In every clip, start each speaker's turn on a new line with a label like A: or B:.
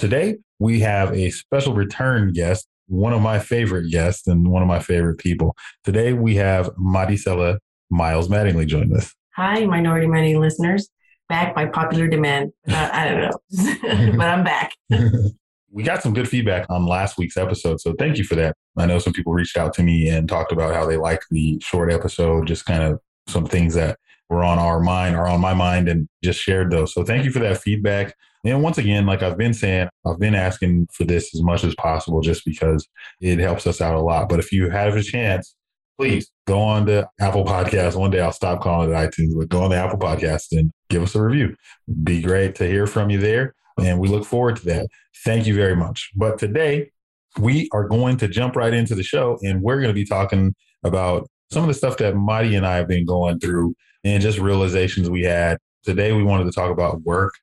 A: Today, we have a special return guest, one of my favorite guests and one of my favorite people. Today, we have Maricela Miles Mattingly join us.
B: Hi, Minority Money listeners. Back by popular demand. Uh, I don't know, but I'm back.
A: we got some good feedback on last week's episode, so thank you for that. I know some people reached out to me and talked about how they liked the short episode, just kind of some things that were on our mind or on my mind and just shared those. So thank you for that feedback. And once again, like I've been saying, I've been asking for this as much as possible just because it helps us out a lot. But if you have a chance, please go on to Apple Podcasts. One day I'll stop calling it iTunes, but go on the Apple Podcast and give us a review. Be great to hear from you there. And we look forward to that. Thank you very much. But today we are going to jump right into the show and we're going to be talking about some of the stuff that Madi and I have been going through and just realizations we had. Today we wanted to talk about work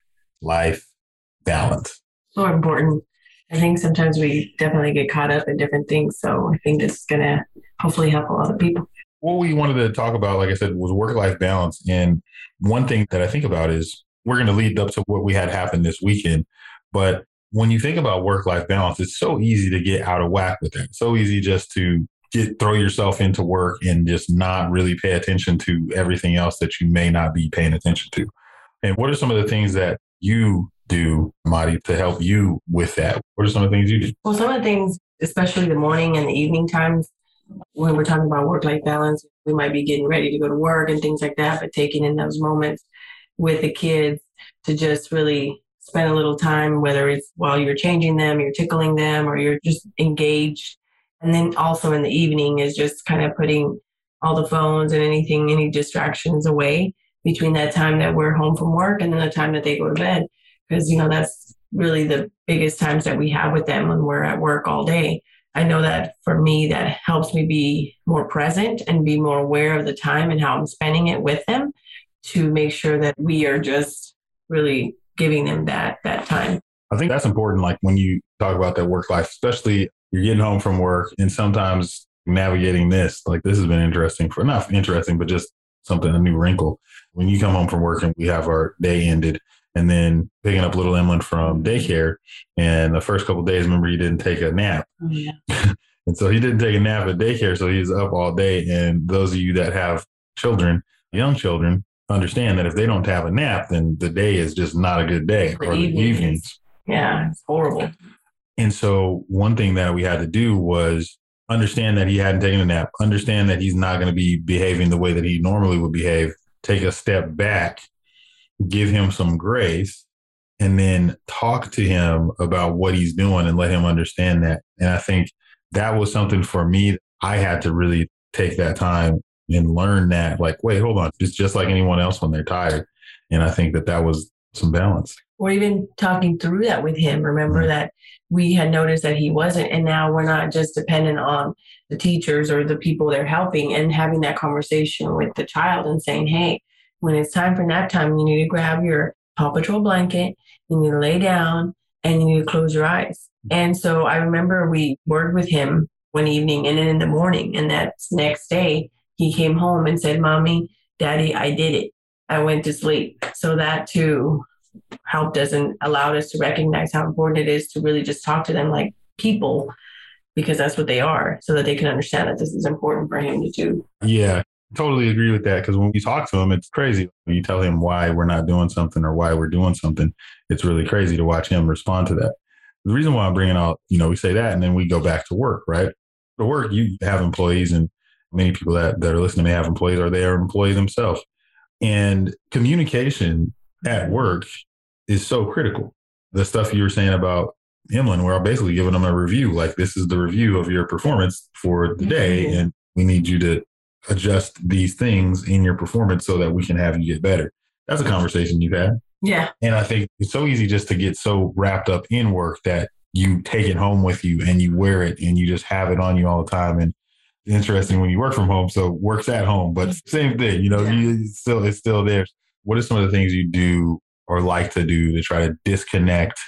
A: life balance.
B: So important. I think sometimes we definitely get caught up in different things. So I think this is going to hopefully help a lot of people.
A: What we wanted to talk about, like I said, was work life balance. And one thing that I think about is we're going to lead up to what we had happen this weekend. But when you think about work life balance, it's so easy to get out of whack with that. so easy just to get throw yourself into work and just not really pay attention to everything else that you may not be paying attention to. And what are some of the things that you do, Madi, to help you with that? What are some of the things you do?
B: Well, some of the things, especially the morning and the evening times, when we're talking about work life balance, we might be getting ready to go to work and things like that, but taking in those moments with the kids to just really spend a little time, whether it's while you're changing them, you're tickling them, or you're just engaged. And then also in the evening is just kind of putting all the phones and anything, any distractions away between that time that we're home from work and then the time that they go to bed. Because, you know, that's really the biggest times that we have with them when we're at work all day. I know that for me, that helps me be more present and be more aware of the time and how I'm spending it with them to make sure that we are just really giving them that that time.
A: I think that's important. Like when you talk about that work life, especially you're getting home from work and sometimes navigating this, like this has been interesting for not interesting, but just something, a new wrinkle. When you come home from work and we have our day ended and then picking up little Emlyn from mm-hmm. daycare. And the first couple days, remember, he didn't take a nap.
B: Oh, yeah.
A: and so he didn't take a nap at daycare. So he's up all day. And those of you that have children, young children, understand that if they don't have a nap, then the day is just not a good day
B: The
A: or the
B: evenings.
A: evenings.
B: Yeah, it's horrible.
A: And so one thing that we had to do was understand that he hadn't taken a nap, understand that he's not going to be behaving the way that he normally would behave, take a step back, give him some grace, and then talk to him about what he's doing and let him understand that. And I think that was something for me. I had to really take that time and learn that, like, wait, hold on. It's just like anyone else when they're tired. And I think that that was some balance.
B: Or even talking through that with him. Remember
A: Mhm.
B: that we had noticed that he wasn't, and now we're not just dependent on the teachers or the people they're helping and having that conversation with the child and saying, hey, when it's time for nap time, you need to grab your Paw Patrol blanket, you need to lay down, and you need to close your eyes. And so I remember we worked with him one evening and then in the morning, and that next day he came home and said, Mommy, Daddy, I did it. I went to sleep. So that too helped us and allowed us to recognize how important it is to really just talk to them like people because that's what they are so that they can understand that this is important for him to do.
A: Yeah, totally agree with that. Because when we talk to him, it's crazy. When you tell him why we're not doing something or why we're doing something, it's really crazy to watch him respond to that. The reason why I'm bringing out, you know, we say that and then we go back to work, right? To work, you have employees, and many people that, that are listening may have employees or they are employees themselves. And communication at work is so critical. The stuff you were saying about Emlyn, where I'm basically giving them a review, like this is the review of your performance for the day,
B: Mhm.
A: and we need you to adjust these things in your performance so that we can have you get better. That's a conversation you've had.
B: Yeah.
A: And I think it's so easy just to get so wrapped up in work that you take it home with you and you wear it and you just have it on you all the time. And it's interesting when you work from home. So works at home, but same thing, you know, yeah. you still, it's still there. What are some of the things you do or like to do to try to disconnect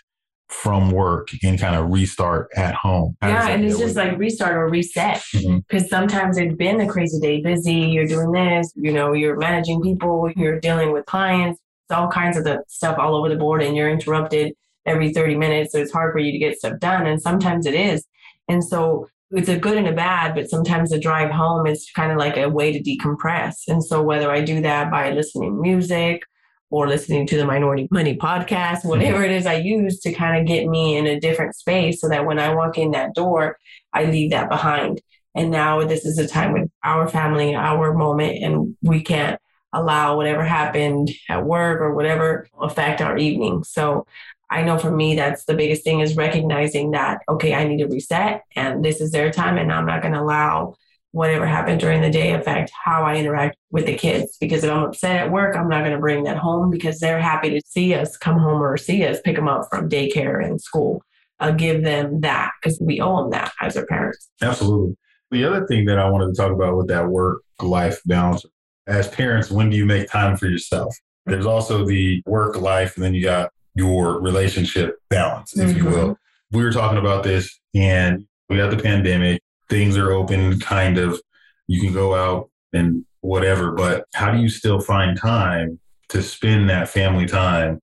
A: from work and kind of restart at home.
B: How yeah, and it's just like restart or reset because mm-hmm. sometimes it's been a crazy day, busy. You're doing this, you know, you're managing people, you're dealing with clients, all kinds of the stuff all over the board, and you're interrupted every 30 minutes. So it's hard for you to get stuff done, and sometimes it is. And so it's a good and a bad, but sometimes the drive home is kind of like a way to decompress. And so whether I do that by listening to music or listening to the Minority Money podcast, whatever it is I use to kind of get me in a different space so that when I walk in that door, I leave that behind. And now this is a time with our family, our moment, and we can't allow whatever happened at work or whatever affect our evening. So I know for me, that's the biggest thing is recognizing that, okay, I need to reset and this is their time and I'm not going to allow whatever happened during the day affect how I interact with the kids. Because if I'm upset at work, I'm not going to bring that home because they're happy to see us come home or see us pick them up from daycare and school. I'll give them that because we owe them that as their parents.
A: Absolutely. The other thing that I wanted to talk about with that work life balance as parents, when do you make time for yourself? There's also the work life, and then you got your relationship balance, if mm-hmm. you will. We were talking about this, and we got the pandemic things are open, kind of. You can go out and whatever, but how do you still find time to spend that family time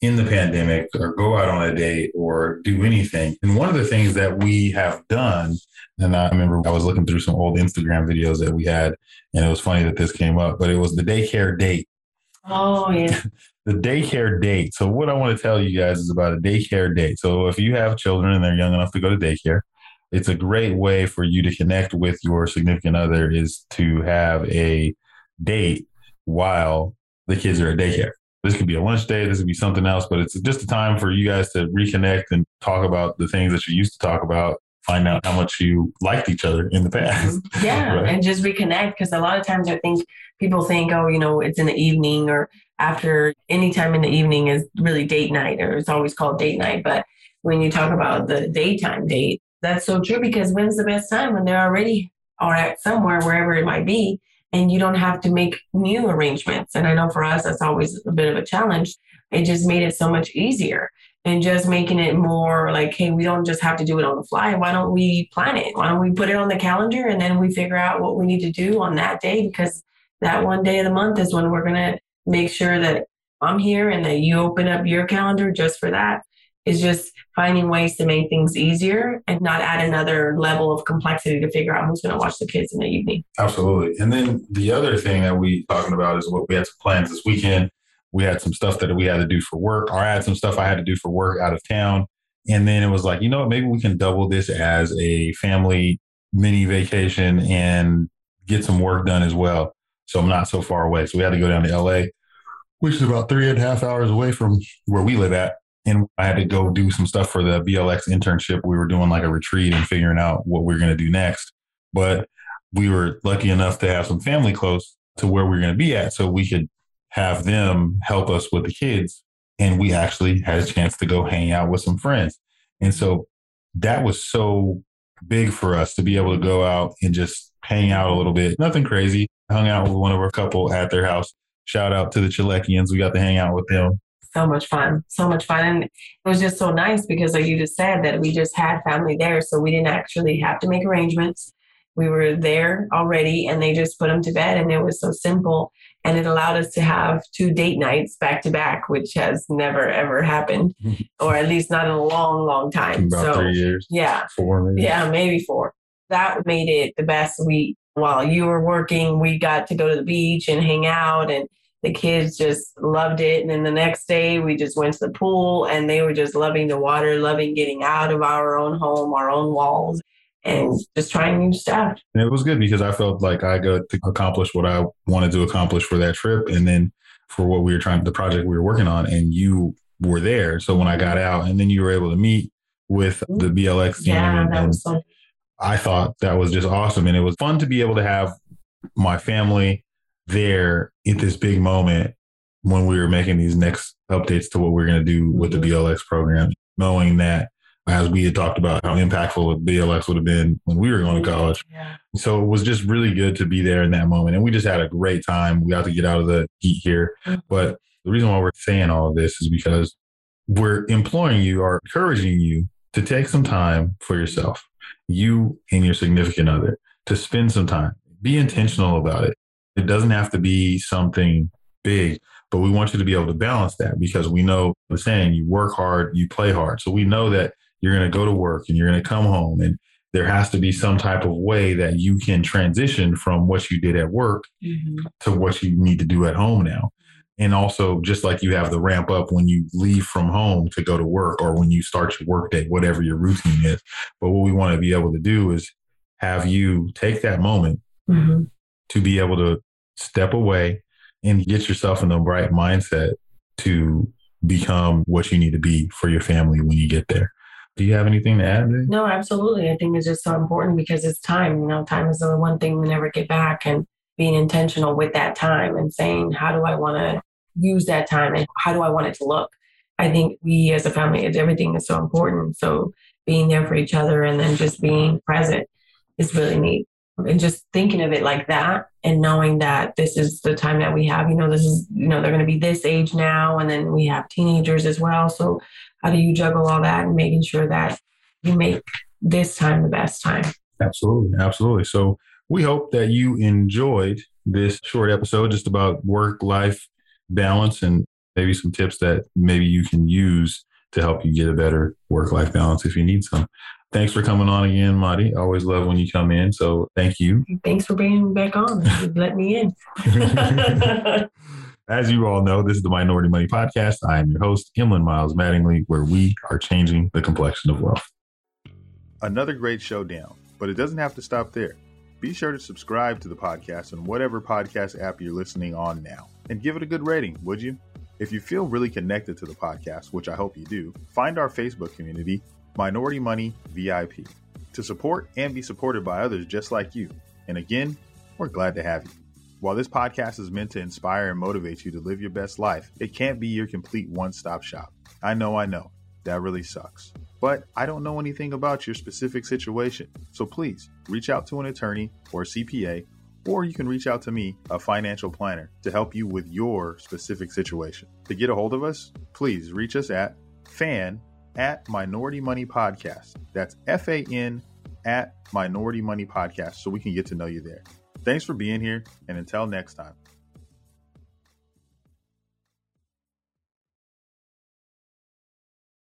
A: in the pandemic or go out on a date or do anything? And one of the things that we have done, and I remember I was looking through some old Instagram videos that we had, and it was funny that this came up, but it was the daycare date.
B: Oh, yeah.
A: the daycare date. So, what I want to tell you guys is about a daycare date. So, if you have children and they're young enough to go to daycare, it's a great way for you to connect with your significant other is to have a date while the kids are at daycare. This could be a lunch date, this could be something else, but it's just a time for you guys to reconnect and talk about the things that you used to talk about, find out how much you liked each other in the mm-hmm. past.
B: Yeah, right? and just reconnect because a lot of times I think people think, oh, you know, it's in the evening or after any time in the evening is really date night or it's always called date night. But when you talk about the daytime date, that's so true because when's the best time when they're already or at somewhere wherever it might be and you don't have to make new arrangements. And i know for us that's always a bit of a challenge. It just made it so much easier and just making it more like hey we don't just have to do it on the fly. Why don't we plan it? Why don't we put it on the calendar and then we figure out what we need to do on that day because that one day of the month is when we're going to make sure that i'm here and that you open up your calendar just for that is just finding ways to make things easier and not add another level of complexity to figure out who's going to watch the kids in the evening.
A: Absolutely. And then the other thing that we talking about is what we had some plans this weekend. We had some stuff that we had to do for work, or I had some stuff I had to do for work out of town. And then it was like, you know what, maybe we can double this as a family mini vacation and get some work done as well. So I'm not so far away. So we had to go down to LA, which is about three and a half hours away from where we live at and I had to go do some stuff for the BLX internship. We were doing like a retreat and figuring out what we are going to do next. But we were lucky enough to have some family close to where we are going to be at so we could have them help us with the kids. And we actually had a chance to go hang out with some friends. And so that was so big for us to be able to go out and just hang out a little bit. Nothing crazy. hung out with one of our couple at their house. Shout out to the Chilekians. We got to hang out with them
B: so much fun, so much fun. And it was just so nice because, like you just said, that we just had family there. So we didn't actually have to make arrangements. We were there already and they just put them to bed. And it was so simple. And it allowed us to have two date nights back to back, which has never, ever happened, or at least not in a long, long time.
A: About
B: so,
A: three years.
B: Yeah.
A: Four, maybe.
B: Yeah, maybe four. That made it the best week. While you were working, we got to go to the beach and hang out and the kids just loved it. And then the next day, we just went to the pool and they were just loving the water, loving getting out of our own home, our own walls, and oh. just trying new stuff.
A: And it was good because I felt like I got to accomplish what I wanted to accomplish for that trip. And then for what we were trying, the project we were working on, and you were there. So when I got out, and then you were able to meet with the BLX team.
B: Yeah,
A: and,
B: that was so-
A: I thought that was just awesome. And it was fun to be able to have my family there at this big moment when we were making these next updates to what we are going to do with the mm-hmm. BLX program, knowing that as we had talked about how impactful BLX would have been when we were going to college.
B: Yeah.
A: So it was just really good to be there in that moment. And we just had a great time. We got to get out of the heat here.
B: Mhm.
A: But the reason why we're saying all of this is because we're imploring you or encouraging you to take some time for yourself, you and your significant other, to spend some time. Be intentional about it. It doesn't have to be something big, but we want you to be able to balance that because we know the saying, you work hard, you play hard. So we know that you're going to go to work and you're going to come home and there has to be some type of way that you can transition from what you did at work
B: Mhm.
A: to what you need to do at home now. And also, just like you have the ramp up when you leave from home to go to work or when you start your work day, whatever your routine is. But what we want to be able to do is have you take that moment
B: Mhm.
A: To be able to step away and get yourself in the right mindset to become what you need to be for your family when you get there. Do you have anything to add?
B: No, absolutely. I think it's just so important because it's time. You know, time is the one thing we never get back, and being intentional with that time and saying, how do I want to use that time and how do I want it to look? I think we as a family, everything is so important. So being there for each other and then just being present is really neat. And just thinking of it like that and knowing that this is the time that we have, you know, this is, you know, they're going to be this age now. And then we have teenagers as well. So how do you juggle all that and making sure that you make this time the best time?
A: Absolutely. Absolutely. So we hope that you enjoyed this short episode just about work life balance and maybe some tips that maybe you can use to help you get a better work life balance if you need some. Thanks for coming on again, Marty. Always love when you come in. So thank you.
B: Thanks for bringing me back on. and Let me in.
A: As you all know, this is the Minority Money Podcast. I am your host, Emlyn Miles Mattingly, where we are changing the complexion of wealth. Another great showdown, but it doesn't have to stop there. Be sure to subscribe to the podcast on whatever podcast app you're listening on now and give it a good rating, would you? If you feel really connected to the podcast, which I hope you do, find our Facebook community, Minority Money VIP, to support and be supported by others just like you. And again, we're glad to have you. While this podcast is meant to inspire and motivate you to live your best life, it can't be your complete one stop shop. I know, I know, that really sucks. But I don't know anything about your specific situation. So please reach out to an attorney or CPA, or you can reach out to me, a financial planner, to help you with your specific situation. To get a hold of us, please reach us at fan at Minority Money Podcast. That's F A N at Minority Money Podcast so we can get to know you there. Thanks for being here, and until next time.